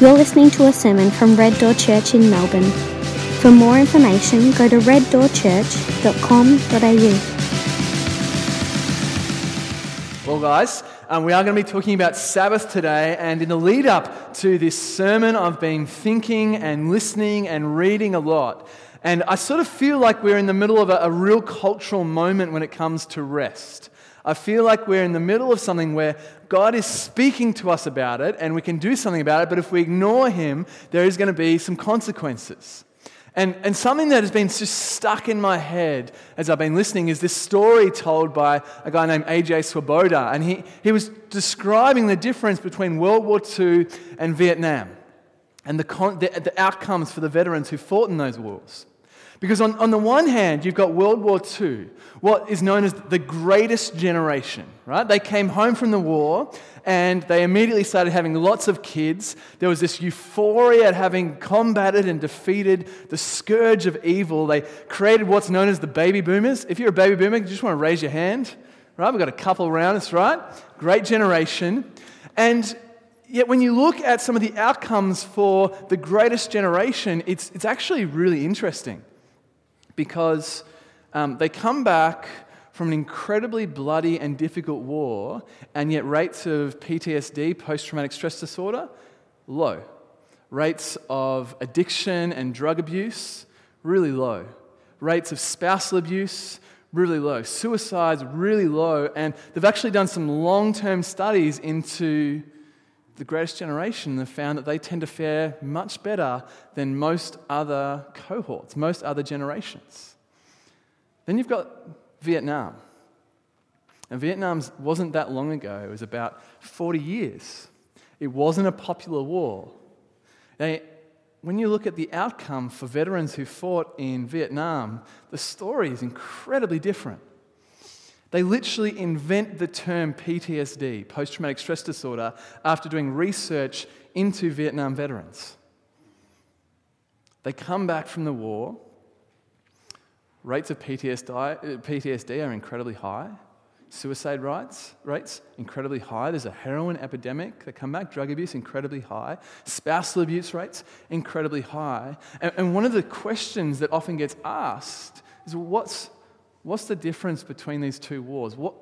You're listening to a sermon from Red Door Church in Melbourne. For more information, go to reddoorchurch.com.au. Well, guys, um, we are going to be talking about Sabbath today, and in the lead up to this sermon, I've been thinking and listening and reading a lot. And I sort of feel like we're in the middle of a, a real cultural moment when it comes to rest. I feel like we're in the middle of something where God is speaking to us about it and we can do something about it, but if we ignore Him, there is going to be some consequences. And, and something that has been just stuck in my head as I've been listening is this story told by a guy named A.J. Swoboda. And he, he was describing the difference between World War II and Vietnam and the, the, the outcomes for the veterans who fought in those wars. Because on, on the one hand, you've got World War II, what is known as the greatest generation, right? They came home from the war and they immediately started having lots of kids. There was this euphoria at having combated and defeated the scourge of evil. They created what's known as the baby boomers. If you're a baby boomer, you just want to raise your hand, right? We've got a couple around us, right? Great generation. And yet, when you look at some of the outcomes for the greatest generation, it's, it's actually really interesting because um, they come back from an incredibly bloody and difficult war, and yet rates of PTSD, post traumatic stress disorder, low. Rates of addiction and drug abuse, really low. Rates of spousal abuse, really low. Suicides, really low. And they've actually done some long term studies into the greatest generation have found that they tend to fare much better than most other cohorts, most other generations. Then you've got Vietnam. And Vietnam wasn't that long ago, it was about 40 years. It wasn't a popular war. Now, when you look at the outcome for veterans who fought in Vietnam, the story is incredibly different. They literally invent the term PTSD, post traumatic stress disorder, after doing research into Vietnam veterans. They come back from the war. Rates of PTSD, are incredibly high. Suicide rates, rates incredibly high. There's a heroin epidemic. They come back. Drug abuse incredibly high. Spousal abuse rates incredibly high. And, and one of the questions that often gets asked is, what's what's the difference between these two wars? What,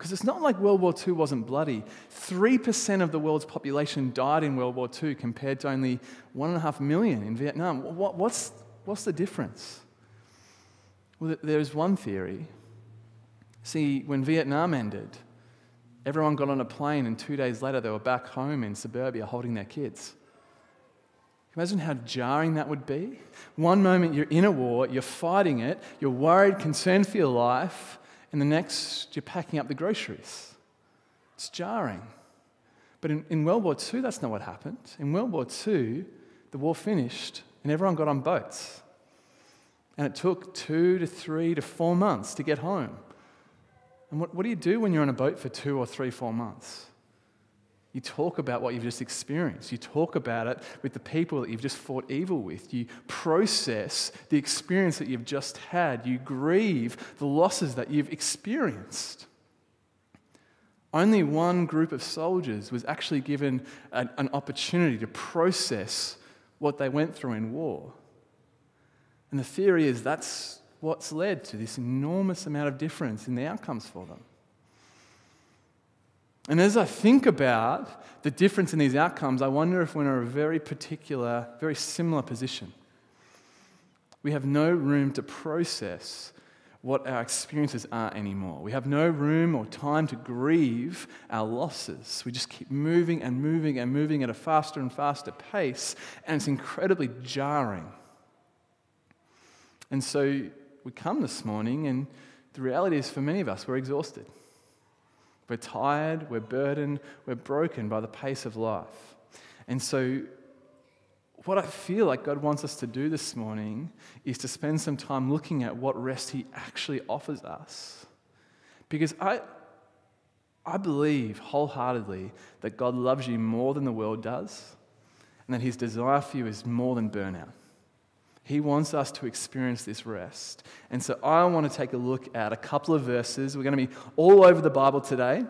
because it's not like World War II wasn't bloody. 3% of the world's population died in World War II compared to only 1.5 million in Vietnam. What, what's, what's the difference? Well, there's one theory. See, when Vietnam ended, everyone got on a plane, and two days later, they were back home in suburbia holding their kids. Imagine how jarring that would be. One moment you're in a war, you're fighting it, you're worried, concerned for your life, and the next you're packing up the groceries. It's jarring. But in, in World War II, that's not what happened. In World War II, the war finished and everyone got on boats. And it took two to three to four months to get home. And what, what do you do when you're on a boat for two or three, four months? You talk about what you've just experienced. You talk about it with the people that you've just fought evil with. You process the experience that you've just had. You grieve the losses that you've experienced. Only one group of soldiers was actually given an, an opportunity to process what they went through in war. And the theory is that's what's led to this enormous amount of difference in the outcomes for them. And as I think about the difference in these outcomes, I wonder if we're in a very particular, very similar position. We have no room to process what our experiences are anymore. We have no room or time to grieve our losses. We just keep moving and moving and moving at a faster and faster pace, and it's incredibly jarring. And so we come this morning, and the reality is for many of us, we're exhausted. We're tired, we're burdened, we're broken by the pace of life. And so, what I feel like God wants us to do this morning is to spend some time looking at what rest He actually offers us. Because I, I believe wholeheartedly that God loves you more than the world does, and that His desire for you is more than burnout. He wants us to experience this rest. And so I want to take a look at a couple of verses. We're going to be all over the Bible today.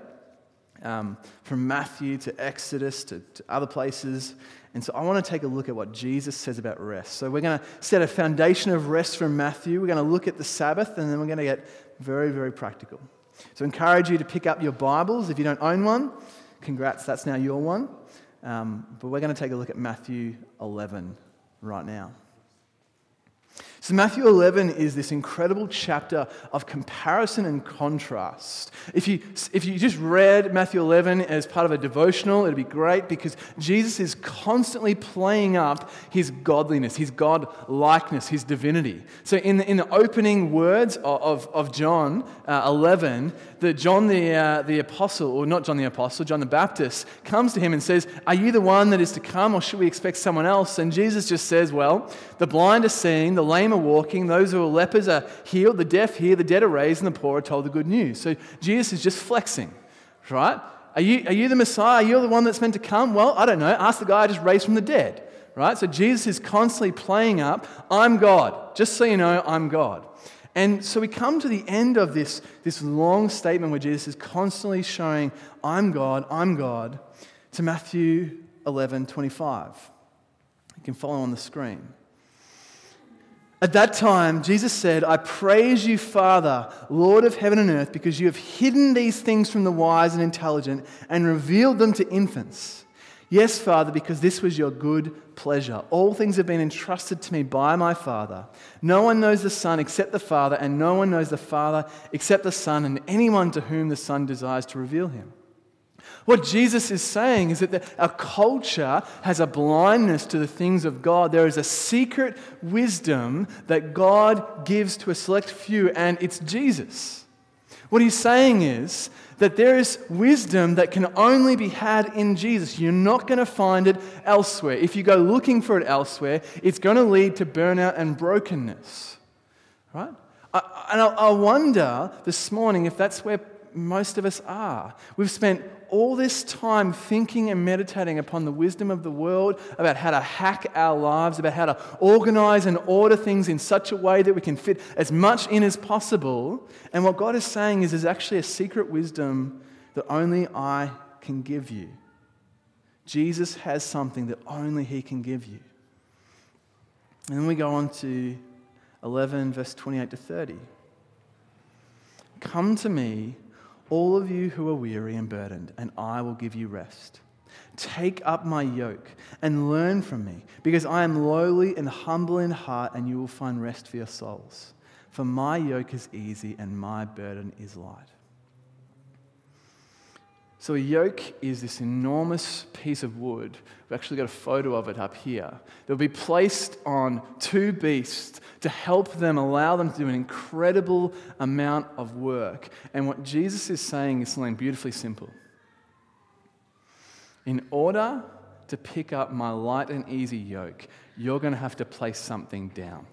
um, from Matthew to Exodus to, to other places. And so I want to take a look at what Jesus says about rest. So we're going to set a foundation of rest from Matthew. We're going to look at the Sabbath, and then we're going to get very, very practical. So I encourage you to pick up your Bibles. If you don't own one, congrats, that's now your one. Um, but we're going to take a look at Matthew 11 right now. So, Matthew 11 is this incredible chapter of comparison and contrast. If you, if you just read Matthew 11 as part of a devotional, it'd be great because Jesus is constantly playing up his godliness, his God likeness, his divinity. So, in the, in the opening words of, of, John uh, 11, that John the, uh, the Apostle, or not John the Apostle, John the Baptist, comes to him and says, Are you the one that is to come, or should we expect someone else? And Jesus just says, Well, the blind are seeing, the lame are walking, those who are lepers are healed, the deaf hear, the dead are raised, and the poor are told the good news. So Jesus is just flexing, right? Are you, are you the Messiah? Are you the one that's meant to come? Well, I don't know. Ask the guy I just raised from the dead, right? So Jesus is constantly playing up, I'm God. Just so you know, I'm God. And so we come to the end of this, this long statement where Jesus is constantly showing, I'm God, I'm God, to Matthew 11 25. You can follow on the screen. At that time, Jesus said, I praise you, Father, Lord of heaven and earth, because you have hidden these things from the wise and intelligent and revealed them to infants. Yes, Father, because this was your good pleasure. All things have been entrusted to me by my Father. No one knows the Son except the Father, and no one knows the Father except the Son, and anyone to whom the Son desires to reveal him. What Jesus is saying is that our culture has a blindness to the things of God. There is a secret wisdom that God gives to a select few, and it's Jesus. What he's saying is that there is wisdom that can only be had in Jesus. You're not going to find it elsewhere. If you go looking for it elsewhere, it's going to lead to burnout and brokenness. Right? I, and I, I wonder this morning if that's where most of us are. We've spent all this time thinking and meditating upon the wisdom of the world, about how to hack our lives, about how to organize and order things in such a way that we can fit as much in as possible. And what God is saying is there's actually a secret wisdom that only I can give you. Jesus has something that only He can give you. And then we go on to 11, verse 28 to 30. Come to me all of you who are weary and burdened, and I will give you rest. Take up my yoke and learn from me, because I am lowly and humble in heart, and you will find rest for your souls. For my yoke is easy and my burden is light. So, a yoke is this enormous piece of wood. We've actually got a photo of it up here. They'll be placed on two beasts to help them, allow them to do an incredible amount of work. And what Jesus is saying is something beautifully simple. In order to pick up my light and easy yoke, you're going to have to place something down.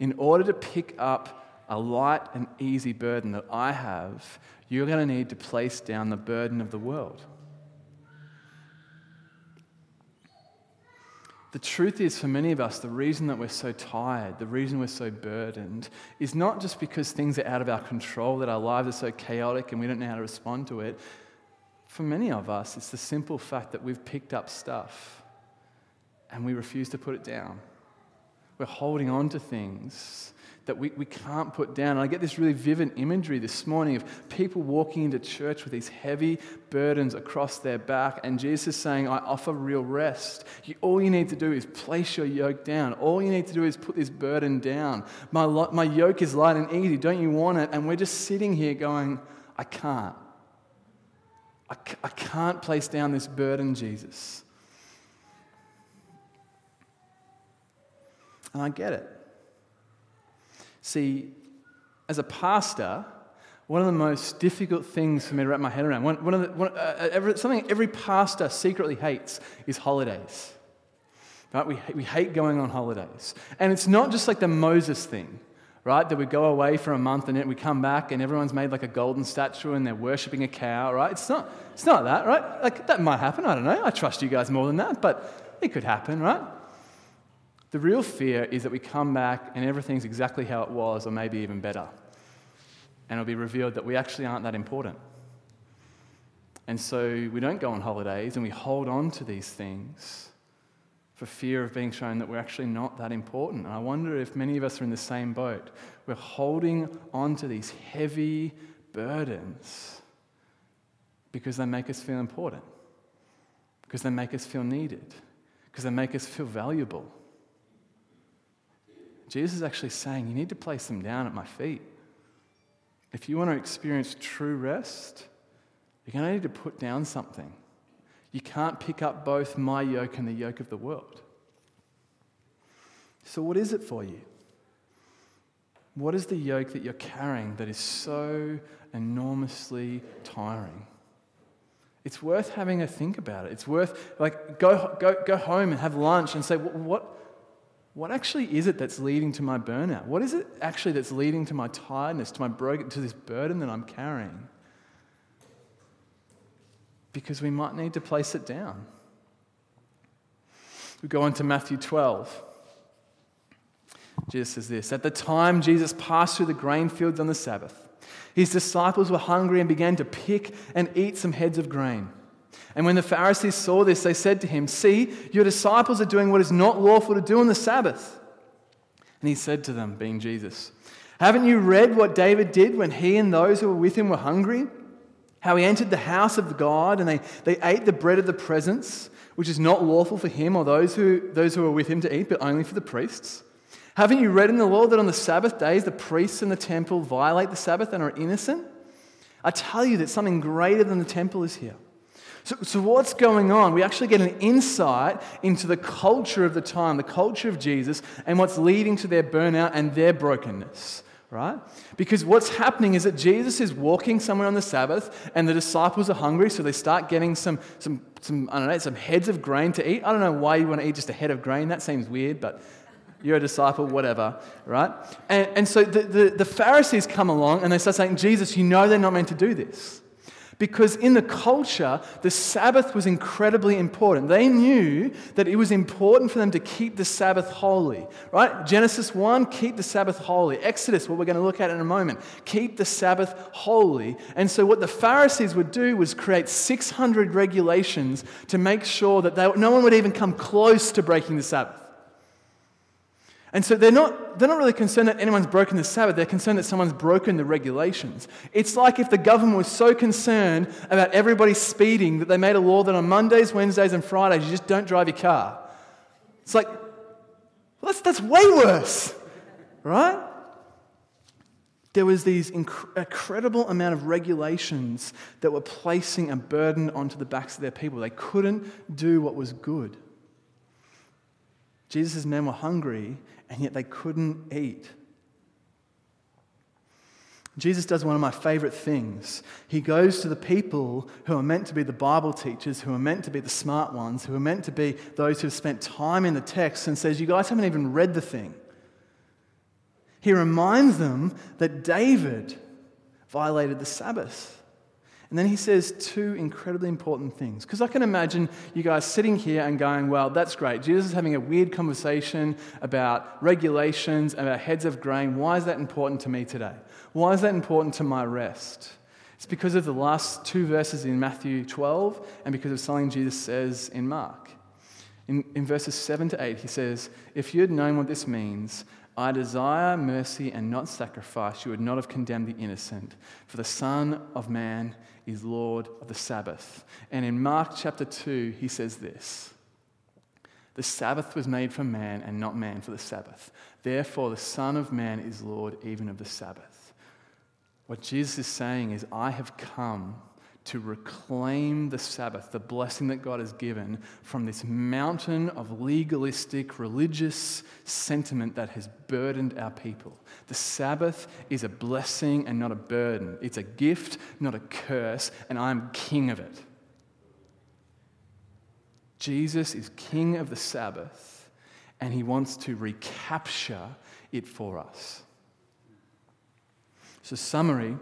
In order to pick up a light and easy burden that I have, you're going to need to place down the burden of the world. The truth is, for many of us, the reason that we're so tired, the reason we're so burdened, is not just because things are out of our control, that our lives are so chaotic and we don't know how to respond to it. For many of us, it's the simple fact that we've picked up stuff and we refuse to put it down. We're holding on to things that we, we can't put down. And I get this really vivid imagery this morning of people walking into church with these heavy burdens across their back, and Jesus is saying, I offer real rest. You, all you need to do is place your yoke down. All you need to do is put this burden down. My, my yoke is light and easy. Don't you want it? And we're just sitting here going, I can't. I, I can't place down this burden, Jesus. And I get it. See, as a pastor, one of the most difficult things for me to wrap my head around, one, one of the, one, uh, uh every, something every pastor secretly hates is holidays. Right? We, we hate going on holidays. And it's not just like the Moses thing, right? That we go away for a month and then we come back and everyone's made like a golden statue and they're worshipping a cow, right? It's not, it's not that, right? Like that might happen, I don't know. I trust you guys more than that, but it could happen, right? The real fear is that we come back and everything's exactly how it was, or maybe even better. And it'll be revealed that we actually aren't that important. And so we don't go on holidays and we hold on to these things for fear of being shown that we're actually not that important. And I wonder if many of us are in the same boat. We're holding on to these heavy burdens because they make us feel important, because they make us feel needed, because they make us feel valuable. Jesus is actually saying, You need to place them down at my feet. If you want to experience true rest, you're going to need to put down something. You can't pick up both my yoke and the yoke of the world. So, what is it for you? What is the yoke that you're carrying that is so enormously tiring? It's worth having a think about it. It's worth, like, go, go, go home and have lunch and say, what, what actually is it that's leading to my burnout? What is it actually that's leading to my tiredness, to my broken, to this burden that I'm carrying? because we might need to place it down. We go on to Matthew 12. Jesus says this At the time Jesus passed through the grain fields on the Sabbath, his disciples were hungry and began to pick and eat some heads of grain. And when the Pharisees saw this, they said to him, See, your disciples are doing what is not lawful to do on the Sabbath. And he said to them, being Jesus, Haven't you read what David did when he and those who were with him were hungry? how he entered the house of God and they, they ate the bread of the presence, which is not lawful for him or those who, those who are with him to eat, but only for the priests. Haven't you read in the law that on the Sabbath days the priests in the temple violate the Sabbath and are innocent? I tell you that something greater than the temple is here. So, so, what's going on? We actually get an insight into the culture of the time, the culture of Jesus, and what's leading to their burnout and their brokenness right? Because what's happening is that Jesus is walking somewhere on the Sabbath and the disciples are hungry, so they start getting some, some, some, I don't know, some heads of grain to eat. I don't know why you want to eat just a head of grain. That seems weird, but you're a disciple, whatever, right? And, and so the, the, the Pharisees come along and they start saying, Jesus, you know they're not meant to do this. Because in the culture, the Sabbath was incredibly important. They knew that it was important for them to keep the Sabbath holy, right? Genesis 1, keep the Sabbath holy. Exodus, what we're going to look at in a moment, keep the Sabbath holy. And so, what the Pharisees would do was create 600 regulations to make sure that they, no one would even come close to breaking the Sabbath. And so they're not, they're not really concerned that anyone's broken the Sabbath, they're concerned that someone's broken the regulations. It's like if the government was so concerned about everybody speeding that they made a law that on Mondays, Wednesdays, and Fridays you just don't drive your car. It's like, that's, that's way worse, right? There was these inc- incredible amount of regulations that were placing a burden onto the backs of their people. They couldn't do what was good. Jesus' men were hungry and yet they couldn't eat. Jesus does one of my favorite things. He goes to the people who are meant to be the Bible teachers, who are meant to be the smart ones, who are meant to be those who've spent time in the text, and says, You guys haven't even read the thing. He reminds them that David violated the Sabbath. And then he says two incredibly important things. Because I can imagine you guys sitting here and going, well, that's great. Jesus is having a weird conversation about regulations, about heads of grain. Why is that important to me today? Why is that important to my rest? It's because of the last two verses in Matthew 12 and because of something Jesus says in Mark. In, in verses 7 to 8, he says, If you had known what this means, I desire mercy and not sacrifice, you would not have condemned the innocent. For the Son of Man is Lord of the Sabbath. And in Mark chapter 2, he says this The Sabbath was made for man and not man for the Sabbath. Therefore, the Son of Man is Lord even of the Sabbath. What Jesus is saying is, I have come to reclaim the Sabbath, the blessing that God has given, from this mountain of legalistic, religious sentiment that has burdened our people. The Sabbath is a blessing and not a burden. It's a gift, not a curse, and I'm king of it. Jesus is king of the Sabbath, and he wants to recapture it for us. So, summary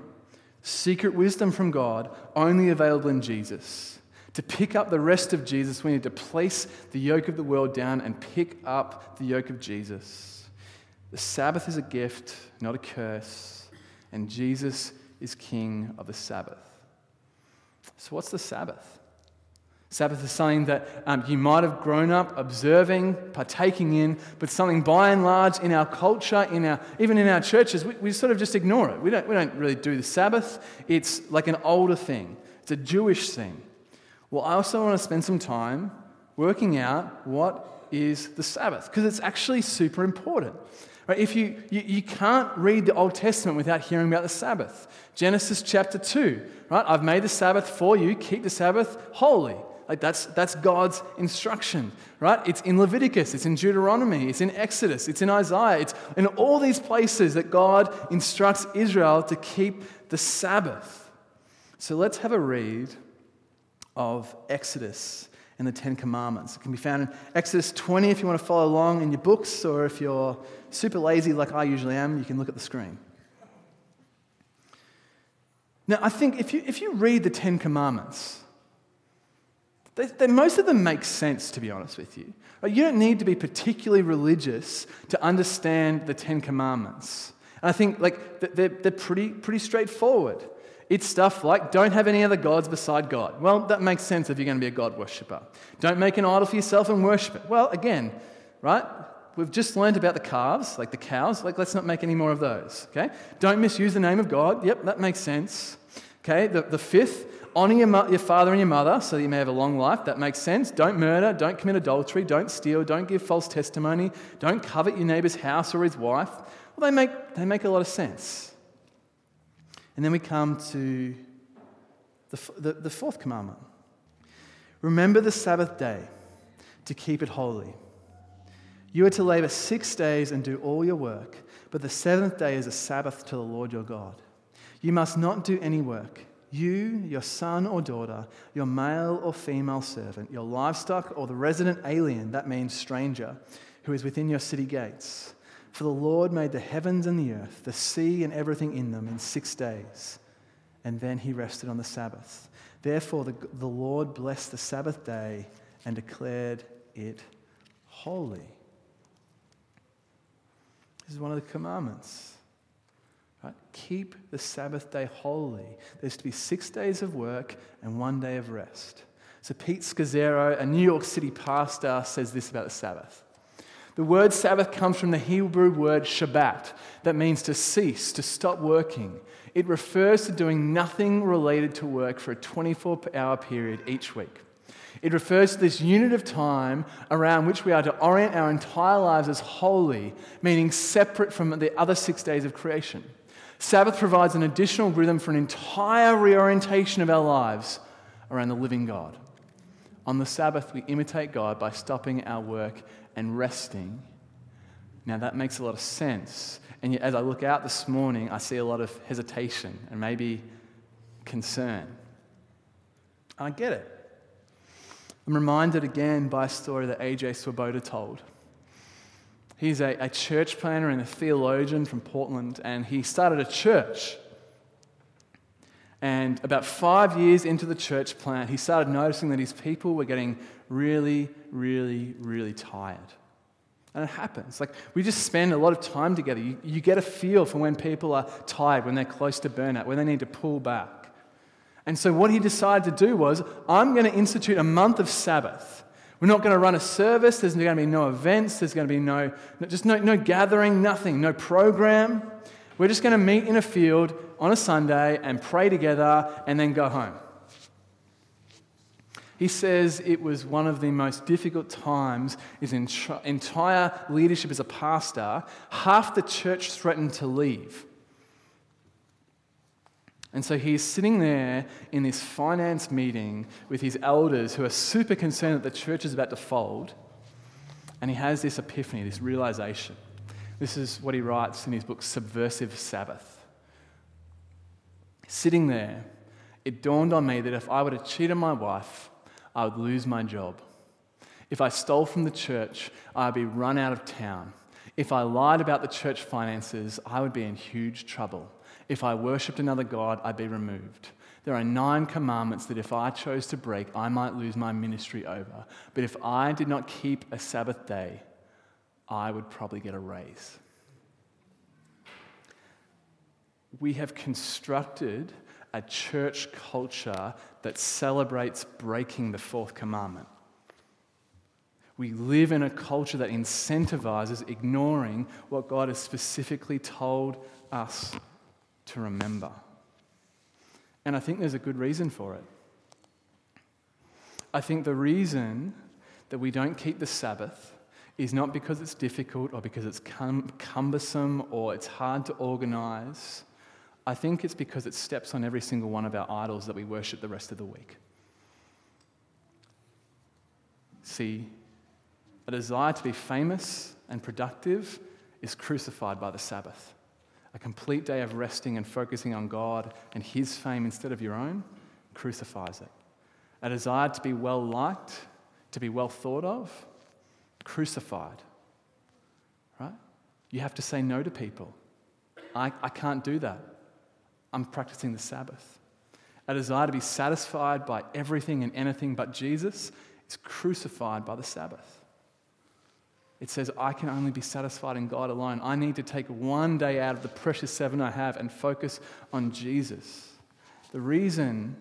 secret wisdom from God, only available in Jesus. To pick up the rest of Jesus, we need to place the yoke of the world down and pick up the yoke of Jesus. The Sabbath is a gift, not a curse, and Jesus is King of the Sabbath. So, what's the Sabbath? Sabbath is something that um, you might have grown up observing, partaking in, but something by and large in our culture, in our, even in our churches, we, we sort of just ignore it. We don't, we don't really do the Sabbath. It's like an older thing, it's a Jewish thing. Well, I also want to spend some time working out what is the Sabbath, because it's actually super important. Right? If you, you, you can't read the Old Testament without hearing about the Sabbath. Genesis chapter 2, right? I've made the Sabbath for you, keep the Sabbath holy. Like that's, that's God's instruction, right? It's in Leviticus, it's in Deuteronomy, it's in Exodus, it's in Isaiah, it's in all these places that God instructs Israel to keep the Sabbath. So let's have a read of Exodus and the Ten Commandments. It can be found in Exodus 20 if you want to follow along in your books, or if you're super lazy like I usually am, you can look at the screen. Now, I think if you, if you read the Ten Commandments, they, they, most of them make sense, to be honest with you. You don't need to be particularly religious to understand the Ten Commandments. And I think like, they're, they're pretty, pretty straightforward. It's stuff like don't have any other gods beside God. Well, that makes sense if you're going to be a God worshiper. Don't make an idol for yourself and worship it. Well, again, right? We've just learned about the calves, like the cows. Like, let's not make any more of those. Okay? Don't misuse the name of God. Yep, that makes sense. Okay? The, the fifth, honor your, your father and your mother so that you may have a long life. That makes sense. Don't murder. Don't commit adultery. Don't steal. Don't give false testimony. Don't covet your neighbor's house or his wife. Well, they make, they make a lot of sense. And then we come to the, the, the fourth commandment Remember the Sabbath day to keep it holy. You are to labor six days and do all your work, but the seventh day is a Sabbath to the Lord your God. You must not do any work you, your son or daughter, your male or female servant, your livestock, or the resident alien, that means stranger, who is within your city gates. For the Lord made the heavens and the earth, the sea and everything in them in six days, and then he rested on the Sabbath. Therefore, the, the Lord blessed the Sabbath day and declared it holy. This is one of the commandments. Right? Keep the Sabbath day holy. There's to be six days of work and one day of rest. So, Pete Scazzero, a New York City pastor, says this about the Sabbath. The word Sabbath comes from the Hebrew word Shabbat, that means to cease, to stop working. It refers to doing nothing related to work for a 24 hour period each week. It refers to this unit of time around which we are to orient our entire lives as holy, meaning separate from the other six days of creation. Sabbath provides an additional rhythm for an entire reorientation of our lives around the living God. On the Sabbath, we imitate God by stopping our work and resting. Now, that makes a lot of sense. And yet, as I look out this morning, I see a lot of hesitation and maybe concern. I get it. I'm reminded again by a story that A.J. Swoboda told. He's a, a church planner and a theologian from Portland, and he started a church. And about five years into the church plant, he started noticing that his people were getting really, really, really tired. And it happens. Like, we just spend a lot of time together. You, you get a feel for when people are tired, when they're close to burnout, when they need to pull back. And so, what he decided to do was, I'm going to institute a month of Sabbath we're not going to run a service. There's going to be no events. There's going to be no, just no, no gathering, nothing, no program. We're just going to meet in a field on a Sunday and pray together and then go home. He says it was one of the most difficult times his entire leadership as a pastor. Half the church threatened to leave. And so he's sitting there in this finance meeting with his elders who are super concerned that the church is about to fold. And he has this epiphany, this realization. This is what he writes in his book, Subversive Sabbath. Sitting there, it dawned on me that if I were to cheat on my wife, I would lose my job. If I stole from the church, I'd be run out of town. If I lied about the church finances, I would be in huge trouble. If I worshipped another God, I'd be removed. There are nine commandments that if I chose to break, I might lose my ministry over. But if I did not keep a Sabbath day, I would probably get a raise. We have constructed a church culture that celebrates breaking the fourth commandment. We live in a culture that incentivizes ignoring what God has specifically told us to remember. And I think there's a good reason for it. I think the reason that we don't keep the Sabbath is not because it's difficult or because it's cum- cumbersome or it's hard to organize. I think it's because it steps on every single one of our idols that we worship the rest of the week. See, a desire to be famous and productive is crucified by the Sabbath. A complete day of resting and focusing on God and His fame instead of your own crucifies it. A desire to be well liked, to be well thought of, crucified. Right? You have to say no to people. I, I can't do that. I'm practicing the Sabbath. A desire to be satisfied by everything and anything but Jesus is crucified by the Sabbath. It says, I can only be satisfied in God alone. I need to take one day out of the precious seven I have and focus on Jesus. The reason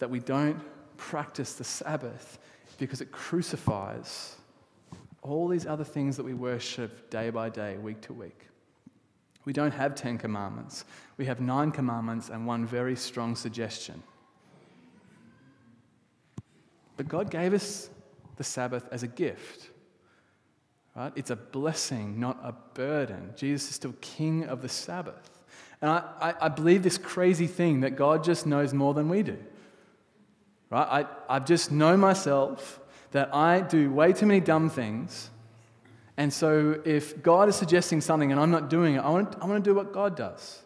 that we don't practice the Sabbath is because it crucifies all these other things that we worship day by day, week to week. We don't have 10 commandments. We have nine commandments and one very strong suggestion. But God gave us the Sabbath as a gift. Right? It's a blessing, not a burden. Jesus is still king of the Sabbath. And I, I, I believe this crazy thing that God just knows more than we do. Right? I, I just know myself that I do way too many dumb things and so if God is suggesting something and I'm not doing it, I want, I want to do what God does.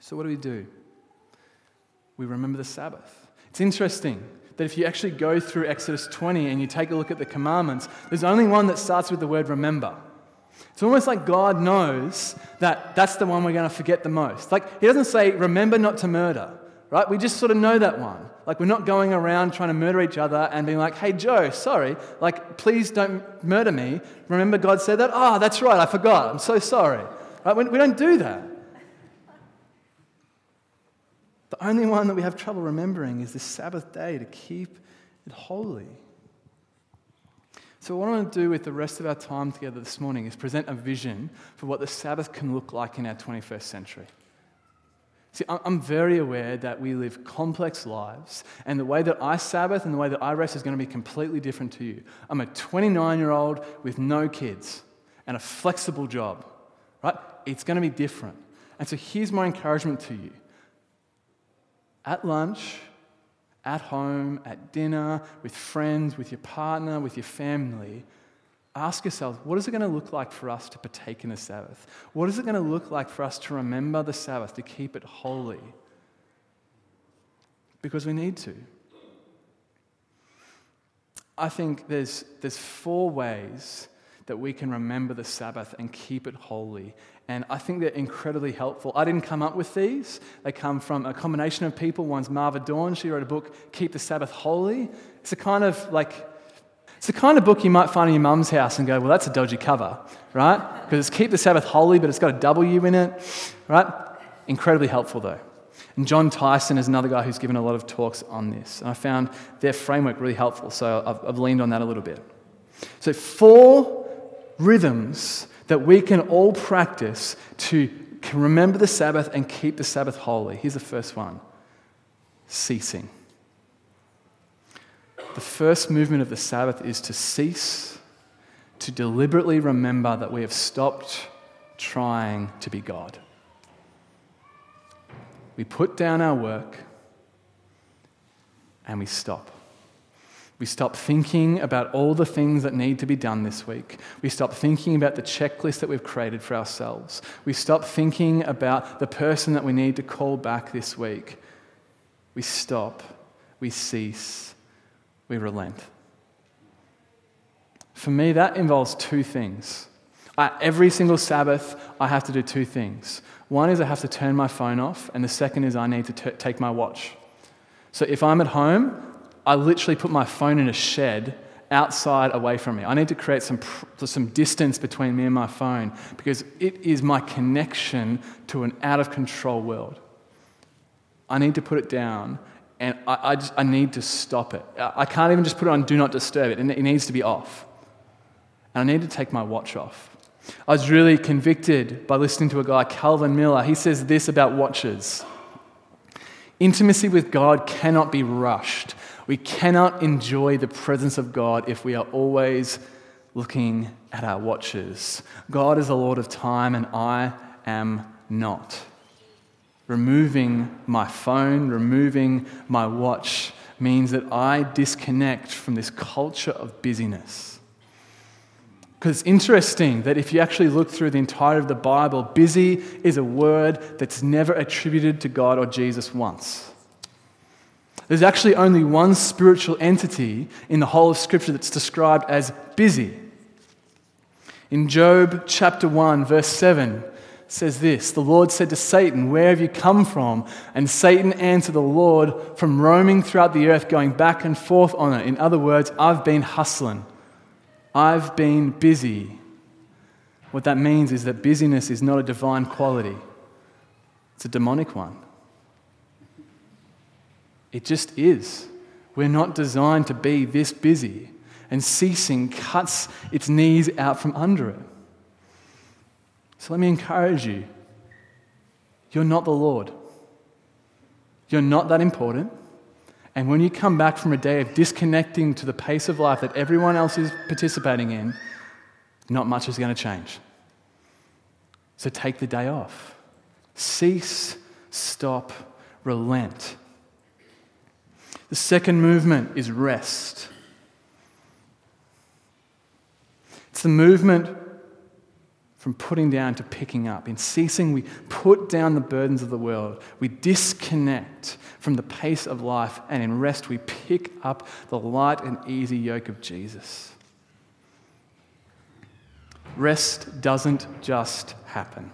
So what do we do? We remember the Sabbath. It's interesting that if you actually go through Exodus 20 and you take a look at the commandments, there's only one that starts with the word remember. It's almost like God knows that that's the one we're going to forget the most. Like, He doesn't say, remember not to murder right? We just sort of know that one. Like, we're not going around trying to murder each other and being like, hey, Joe, sorry, like, please don't murder me. Remember God said that? Oh, that's right, I forgot. I'm so sorry. Right? We don't do that. The only one that we have trouble remembering is this Sabbath day to keep it holy. So, what I want to do with the rest of our time together this morning is present a vision for what the Sabbath can look like in our 21st century. See, I'm very aware that we live complex lives, and the way that I Sabbath and the way that I rest is going to be completely different to you. I'm a 29 year old with no kids and a flexible job, right? It's going to be different. And so here's my encouragement to you at lunch, at home, at dinner, with friends, with your partner, with your family, ask yourselves what is it going to look like for us to partake in the Sabbath? What is it going to look like for us to remember the Sabbath, to keep it holy? Because we need to. I think there's, there's four ways that we can remember the Sabbath and keep it holy. And I think they're incredibly helpful. I didn't come up with these. They come from a combination of people. One's Marva Dawn. She wrote a book, Keep the Sabbath Wholly. It's a kind of like it's the kind of book you might find in your mum's house and go, well, that's a dodgy cover, right? Because it's keep the Sabbath wholly, but it's got a W in it, right? Incredibly helpful, though. And Jon Tyson is another guy who's given a lot of talks on this. And I found their framework really helpful, so I've, I've leaned on that a little bit. So, four rhythms that we can all practice to remember the Sabbath and keep the Sabbath holy. Here's the first one ceasing. The first movement of the Sabbath is to cease, to deliberately remember that we have stopped trying to be God. We put down our work and we stop. We stop thinking about all the things that need to be done this week. We stop thinking about the checklist that we've created for ourselves. We stop thinking about the person that we need to call back this week. We stop, we cease, we relent. For me, that involves two things. I, every single Sabbath, I have to do two things. One is I have to turn my phone off, and the second is I need to t- take my watch. So if I'm at home, I literally put my phone in a shed outside away from me. I need to create some, some distance between me and my phone because it is my connection to an out of control world. I need to put it down and I, I, just, I need to stop it. I can't even just put it on do not disturb it, it needs to be off. And I need to take my watch off. I was really convicted by listening to a guy, Calvin Miller. He says this about watches Intimacy with God cannot be rushed. We cannot enjoy the presence of God if we are always looking at our watches. God is the Lord of time, and I am not. Removing my phone, removing my watch means that I disconnect from this culture of busyness. Because it's interesting that if you actually look through the entirety of the Bible, busy is a word that's never attributed to God or Jesus once. There's actually only one spiritual entity in the whole of Scripture that's described as busy. In Job chapter 1, verse 7, says this The Lord said to Satan, Where have you come from? And Satan answered the Lord, From roaming throughout the earth, going back and forth on it. In other words, I've been hustling, I've been busy. What that means is that busyness is not a divine quality, it's a demonic one. It just is. We're not designed to be this busy, and ceasing cuts its knees out from under it. So let me encourage you you're not the Lord. You're not that important. And when you come back from a day of disconnecting to the pace of life that everyone else is participating in, not much is going to change. So take the day off. Cease, stop, relent. The second movement is rest. It's the movement from putting down to picking up. In ceasing, we put down the burdens of the world. We disconnect from the pace of life. And in rest, we pick up the light and easy yoke of Jesus. Rest doesn't just happen.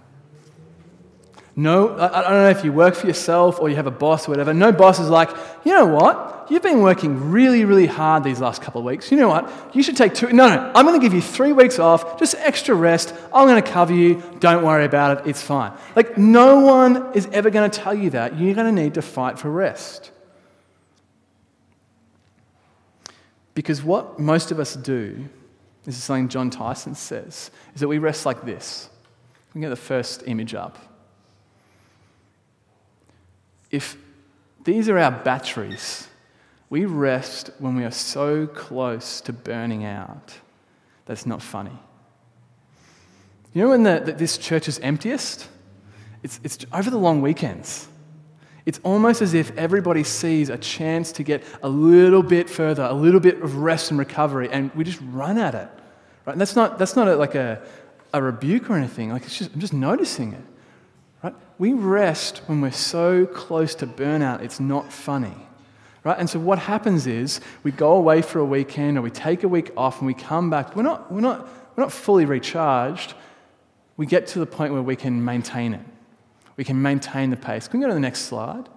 No, I don't know if you work for yourself or you have a boss or whatever. No boss is like, you know what? You've been working really, really hard these last couple of weeks. You know what? You should take two. No, no, I'm going to give you three weeks off, just extra rest. I'm going to cover you. Don't worry about it. It's fine. Like, no one is ever going to tell you that. You're going to need to fight for rest. Because what most of us do, this is something Jon Tyson says, is that we rest like this. We get the first image up. If these are our batteries, we rest when we are so close to burning out that's not funny. You know when the, the, this church is emptiest? It's, it's over the long weekends. It's almost as if everybody sees a chance to get a little bit further, a little bit of rest and recovery, and we just run at it. Right? And that's not, that's not a, like a, a rebuke or anything. Like just, I'm just noticing it. Right? We rest when we're so close to burnout, it's not funny. Right? And so what happens is we go away for a weekend or we take a week off and we come back. We're not, we're not, we're not fully recharged. We get to the point where we can maintain it. We can maintain the pace. Can we go to the next slide?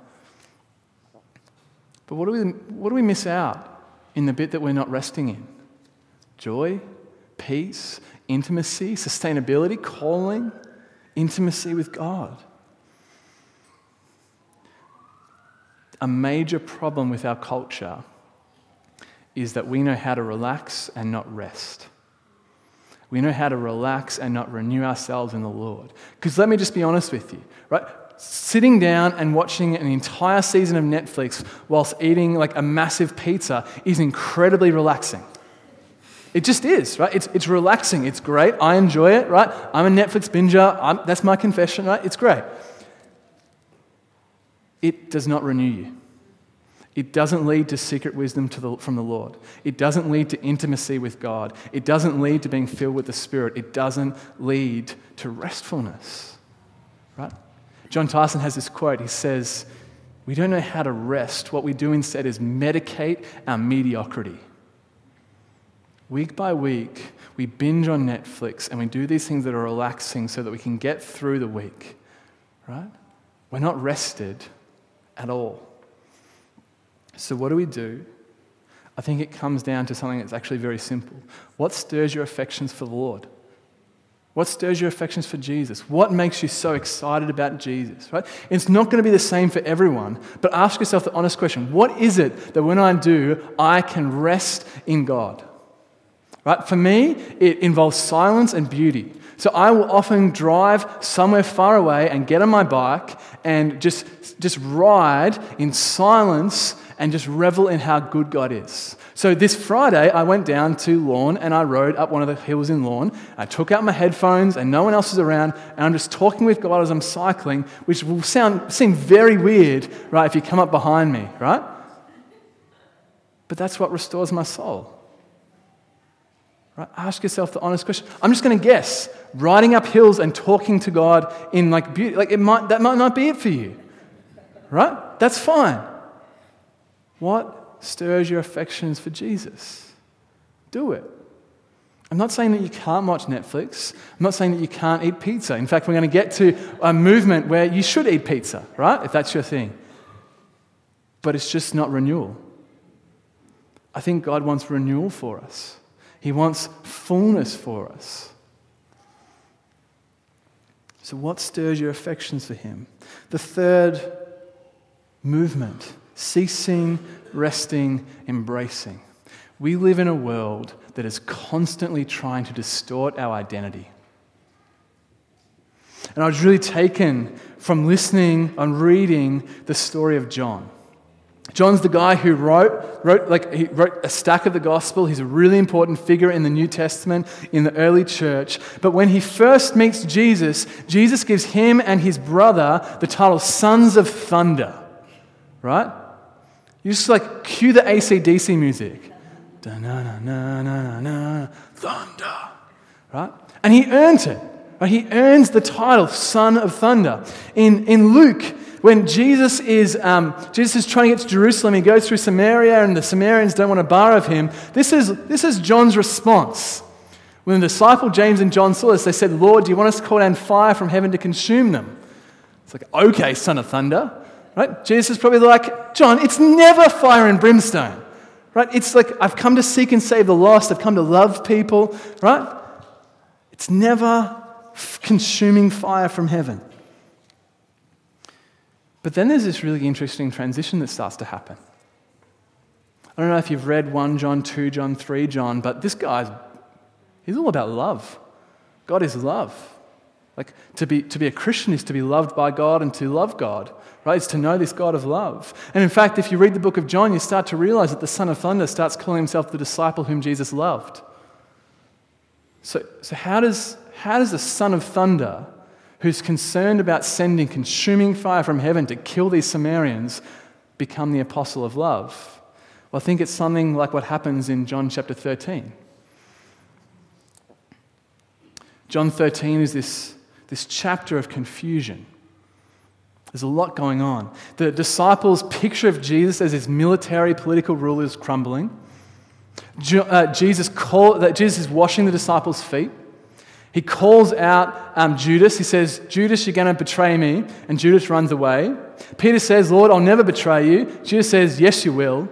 But what do we, what do we miss out in the bit that we're not resting in? Joy, peace, intimacy, sustainability, calling intimacy with God. A major problem with our culture is that we know how to relax and not rest. We know how to relax and not renew ourselves in the Lord. Because let me just be honest with you, right? Sitting down and watching an entire season of Netflix whilst eating like a massive pizza is incredibly relaxing. It just is, right? It's, it's relaxing. It's great. I enjoy it, right? I'm a Netflix binger. I'm, that's my confession, right? It's great. It does not renew you. It doesn't lead to secret wisdom to the, from the Lord. It doesn't lead to intimacy with God. It doesn't lead to being filled with the Spirit. It doesn't lead to restfulness, right? Jon Tyson has this quote. He says, We don't know how to rest. What we do instead is medicate our mediocrity. Week by week, we binge on Netflix and we do these things that are relaxing so that we can get through the week, right? We're not rested at all. So, what do we do? I think it comes down to something that's actually very simple. What stirs your affections for the Lord? What stirs your affections for Jesus? What makes you so excited about Jesus, right? It's not going to be the same for everyone, but ask yourself the honest question what is it that when I do, I can rest in God? Right? For me, it involves silence and beauty. So I will often drive somewhere far away and get on my bike and just, just ride in silence and just revel in how good God is. So this Friday, I went down to Lorne and I rode up one of the hills in Lorne. I took out my headphones and no one else is around, and I'm just talking with God as I'm cycling, which will sound seem very weird, right, if you come up behind me, right? But that's what restores my soul. Right? Ask yourself the honest question. I'm just going to guess. Riding up hills and talking to God in like beauty, like it might, that might not be it for you. Right? That's fine. What stirs your affections for Jesus? Do it. I'm not saying that you can't watch Netflix. I'm not saying that you can't eat pizza. In fact, we're going to get to a movement where you should eat pizza, right? If that's your thing. But it's just not renewal. I think God wants renewal for us. He wants fullness for us. So, what stirs your affections for Him? The third movement ceasing, resting, embracing. We live in a world that is constantly trying to distort our identity. And I was really taken from listening and reading the story of John. John's the guy who wrote, wrote, like, he wrote a stack of the gospel. He's a really important figure in the New Testament in the early church. But when he first meets Jesus, Jesus gives him and his brother the title Sons of Thunder. Right? You just like cue the ACDC music. Thunder. Right? And he earns it. Right? He earns the title Son of Thunder. In, in Luke, when Jesus is, um, Jesus is trying to get to Jerusalem, he goes through Samaria, and the Samaritans don't want to bar of him. This is, this is John's response. When the disciple James and John saw this, they said, Lord, do you want us to call down fire from heaven to consume them? It's like, okay, son of thunder. Right? Jesus is probably like, John, it's never fire and brimstone. Right? It's like, I've come to seek and save the lost. I've come to love people. Right? It's never consuming fire from heaven. But then there's this really interesting transition that starts to happen. I don't know if you've read 1 John, 2 John, 3 John, but this guy's, he's all about love. God is love. Like to be, to be a Christian is to be loved by God and to love God, right? It's to know this God of love. And in fact, if you read the book of John, you start to realize that the Son of Thunder starts calling himself the disciple whom Jesus loved. So, so how, does, how does the Son of Thunder who's concerned about sending consuming fire from heaven to kill these Samaritans, become the apostle of love? Well, I think it's something like what happens in John chapter 13. John 13 is this, this chapter of confusion. There's a lot going on. The disciples' picture of Jesus as his military political ruler is crumbling. Uh, Jesus, call, that Jesus is washing the disciples' feet. He calls out um, Judas. He says, Judas, you're going to betray me. And Judas runs away. Peter says, Lord, I'll never betray you. Judas says, Yes, you will.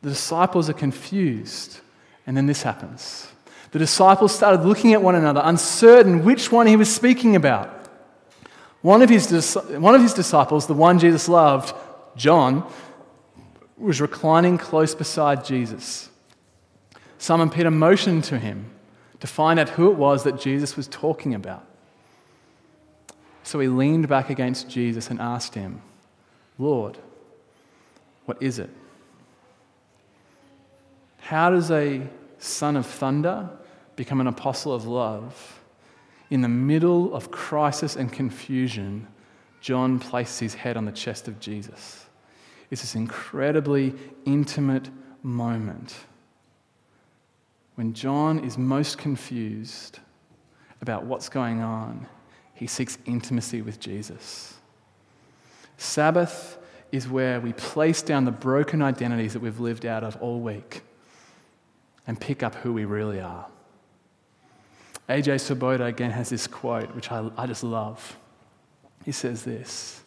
The disciples are confused. And then this happens. The disciples started looking at one another, uncertain which one he was speaking about. One of his, one of his disciples, the one Jesus loved, John, was reclining close beside Jesus. Simon Peter motioned to him to find out who it was that Jesus was talking about. So he leaned back against Jesus and asked him, Lord, what is it? How does a son of thunder become an apostle of love? In the middle of crisis and confusion, John placed his head on the chest of Jesus. It's this incredibly intimate moment when John is most confused about what's going on, he seeks intimacy with Jesus. Sabbath is where we place down the broken identities that we've lived out of all week and pick up who we really are. AJ Swoboda again has this quote, which I, I just love. He says this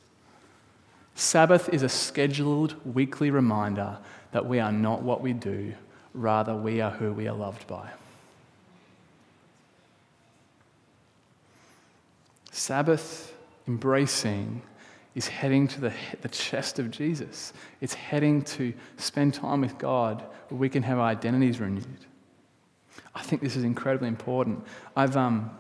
Sabbath is a scheduled weekly reminder that we are not what we do, rather, we are who we are loved by. Sabbath embracing is heading to the, the chest of Jesus. It's heading to spend time with God where we can have our identities renewed. I think this is incredibly important. I've, um,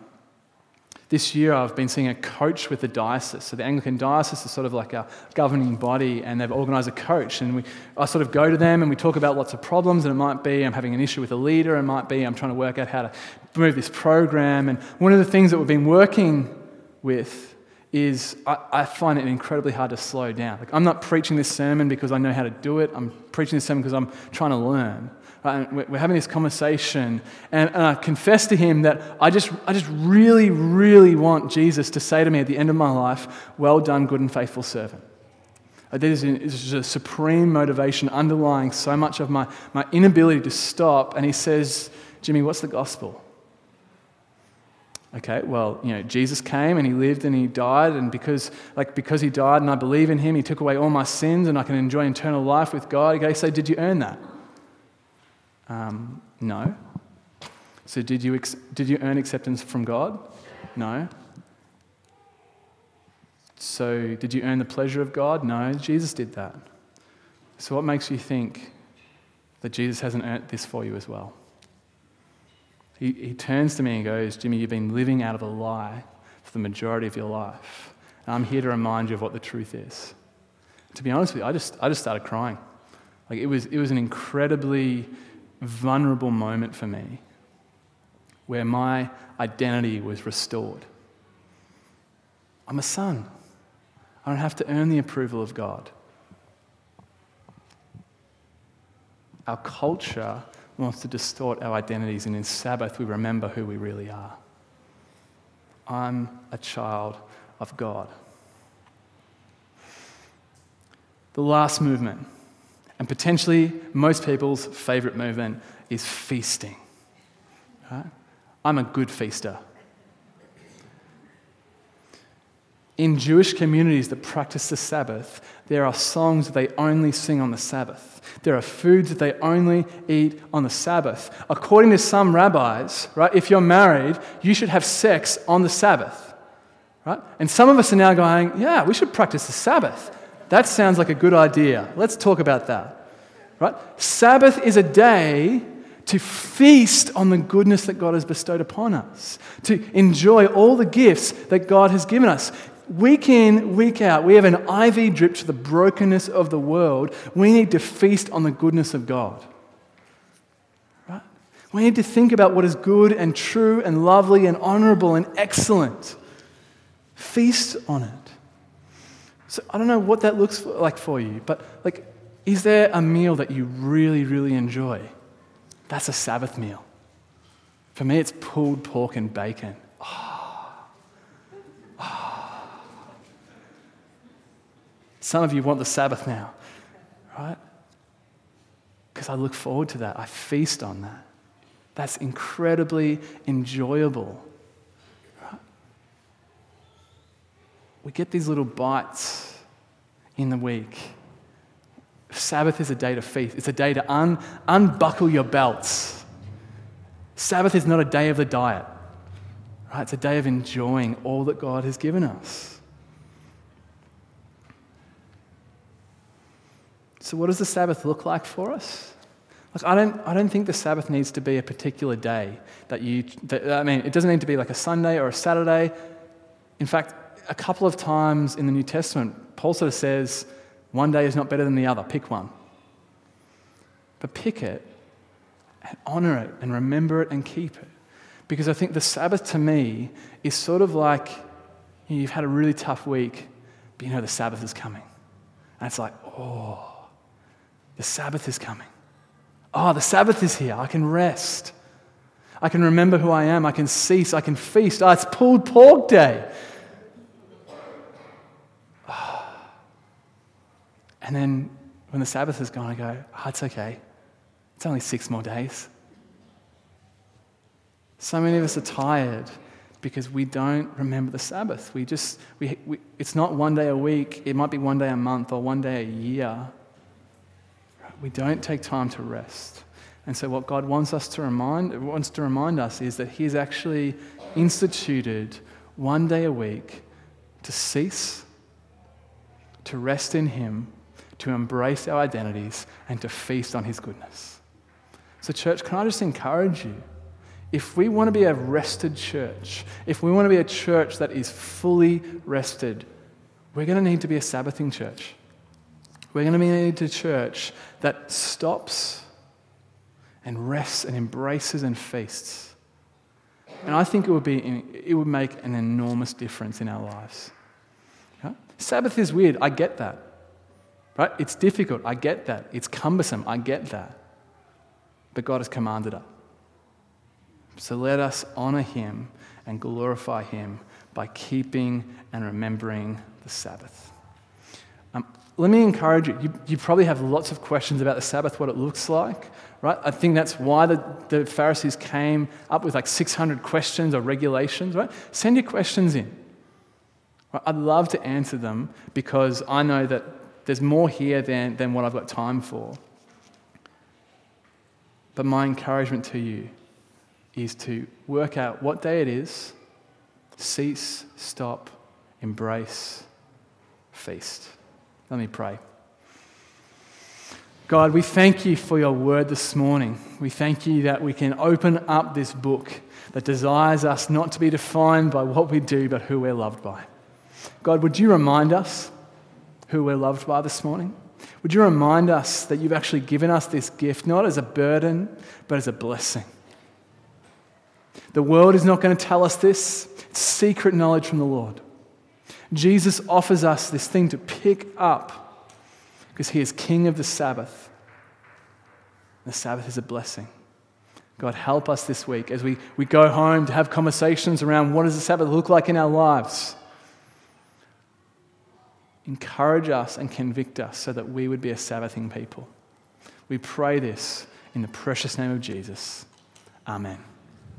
this year I've been seeing a coach with the diocese. So the Anglican diocese is sort of like a governing body, and they've organised a coach. And we, I sort of go to them and we talk about lots of problems. And it might be I'm having an issue with a leader, it might be I'm trying to work out how to move this program. And one of the things that we've been working with is I, I, find it incredibly hard to slow down. Like, I'm not preaching this sermon because I know how to do it. I'm preaching this sermon because I'm trying to learn. Uh, right? We're, we're having this conversation, and, and, I confess to him that I just, I just really, really want Jesus to say to me at the end of my life, Well done, good and faithful servant. This is a supreme motivation underlying so much of my, my inability to stop. And he says, Jimmy, what's the gospel? Okay, well, you know, Jesus came and he lived and he died, and because, like, because he died and I believe in him, he took away all my sins and I can enjoy eternal life with God. Okay, so did you earn that? Um, no. So did you, ex- did you earn acceptance from God? No. So did you earn the pleasure of God? No, Jesus did that. So what makes you think that Jesus hasn't earned this for you as well? He, he turns to me and goes, Jimmy, you've been living out of a lie for the majority of your life. And I'm here to remind you of what the truth is. To be honest with you, I just, I just started crying. Like it was, it was an incredibly vulnerable moment for me where my identity was restored. I'm a son. I don't have to earn the approval of God. Our culture wants to distort our identities, and in Sabbath, we remember who we really are. I'm a child of God. The last movement, and potentially most people's favorite movement, is feasting. Right? I'm a good feaster. In Jewish communities that practice the Sabbath, there are songs that they only sing on the Sabbath. There are foods that they only eat on the Sabbath. According to some rabbis, right, if you're married, you should have sex on the Sabbath. Right? And some of us are now going, yeah, we should practice the Sabbath. That sounds like a good idea. Let's talk about that. Right? Sabbath is a day to feast on the goodness that God has bestowed upon us, to enjoy all the gifts that God has given us week in, week out, we have an IV drip to the brokenness of the world. We need to feast on the goodness of God. Right? We need to think about what is good and true and lovely and honorable and excellent. Feast on it. So I don't know what that looks like for you, but like, is there a meal that you really, really enjoy? That's a Sabbath meal. For me, it's pulled pork and bacon. Oh, Some of you want the Sabbath now, right? Because I look forward to that. I feast on that. That's incredibly enjoyable. Right? We get these little bites in the week. Sabbath is a day to feast, it's a day to un- unbuckle your belts. Sabbath is not a day of the diet, right? It's a day of enjoying all that God has given us. So, what does the Sabbath look like for us? Like, I don't, I don't think the Sabbath needs to be a particular day that you, that, I mean, it doesn't need to be like a Sunday or a Saturday. In fact, a couple of times in the New Testament, Paul sort of says, one day is not better than the other, pick one. But pick it and honor it and remember it and keep it. Because I think the Sabbath to me is sort of like you know, you've had a really tough week, but you know the Sabbath is coming. And it's like, oh, the Sabbath is coming. Oh, the Sabbath is here. I can rest. I can remember who I am. I can cease. I can feast. Oh, it's pulled pork day. Ah. And then when the Sabbath is gone, I go, oh, it's okay. It's only six more days. So many of us are tired because we don't remember the Sabbath. We just, we, we, it's not one day a week, it might be one day a month or one day a year. We don't take time to rest. And so, what God wants us to remind, wants to remind us is that He's actually instituted one day a week to cease, to rest in Him, to embrace our identities, and to feast on His goodness. So, church, can I just encourage you? If we want to be a rested church, if we want to be a church that is fully rested, we're going to need to be a Sabbathing church. We're going to need a church that stops and rests and embraces and feasts. And I think it would, be, it would make an enormous difference in our lives. Sabbath is weird. I get that. Right? It's difficult. I get that. It's cumbersome. I get that. But God has commanded it. So let us honor him and glorify him by keeping and remembering the Sabbath. Let me encourage you. you. You probably have lots of questions about the Sabbath, what it looks like, right? I think that's why the, the Pharisees came up with like 600 questions or regulations, right? Send your questions in. I'd love to answer them because I know that there's more here than, than what I've got time for. But my encouragement to you is to work out what day it is, cease, stop, embrace, feast. Let me pray. God, we thank you for your word this morning. We thank you that we can open up this book that desires us not to be defined by what we do, but who we're loved by. God, would you remind us who we're loved by this morning? Would you remind us that you've actually given us this gift, not as a burden, but as a blessing? The world is not going to tell us this, it's secret knowledge from the Lord. Jesus offers us this thing to pick up because he is king of the Sabbath. The Sabbath is a blessing. God, help us this week as we, we go home to have conversations around what does the Sabbath look like in our lives. Encourage us and convict us so that we would be a Sabbathing people. We pray this in the precious name of Jesus. Amen.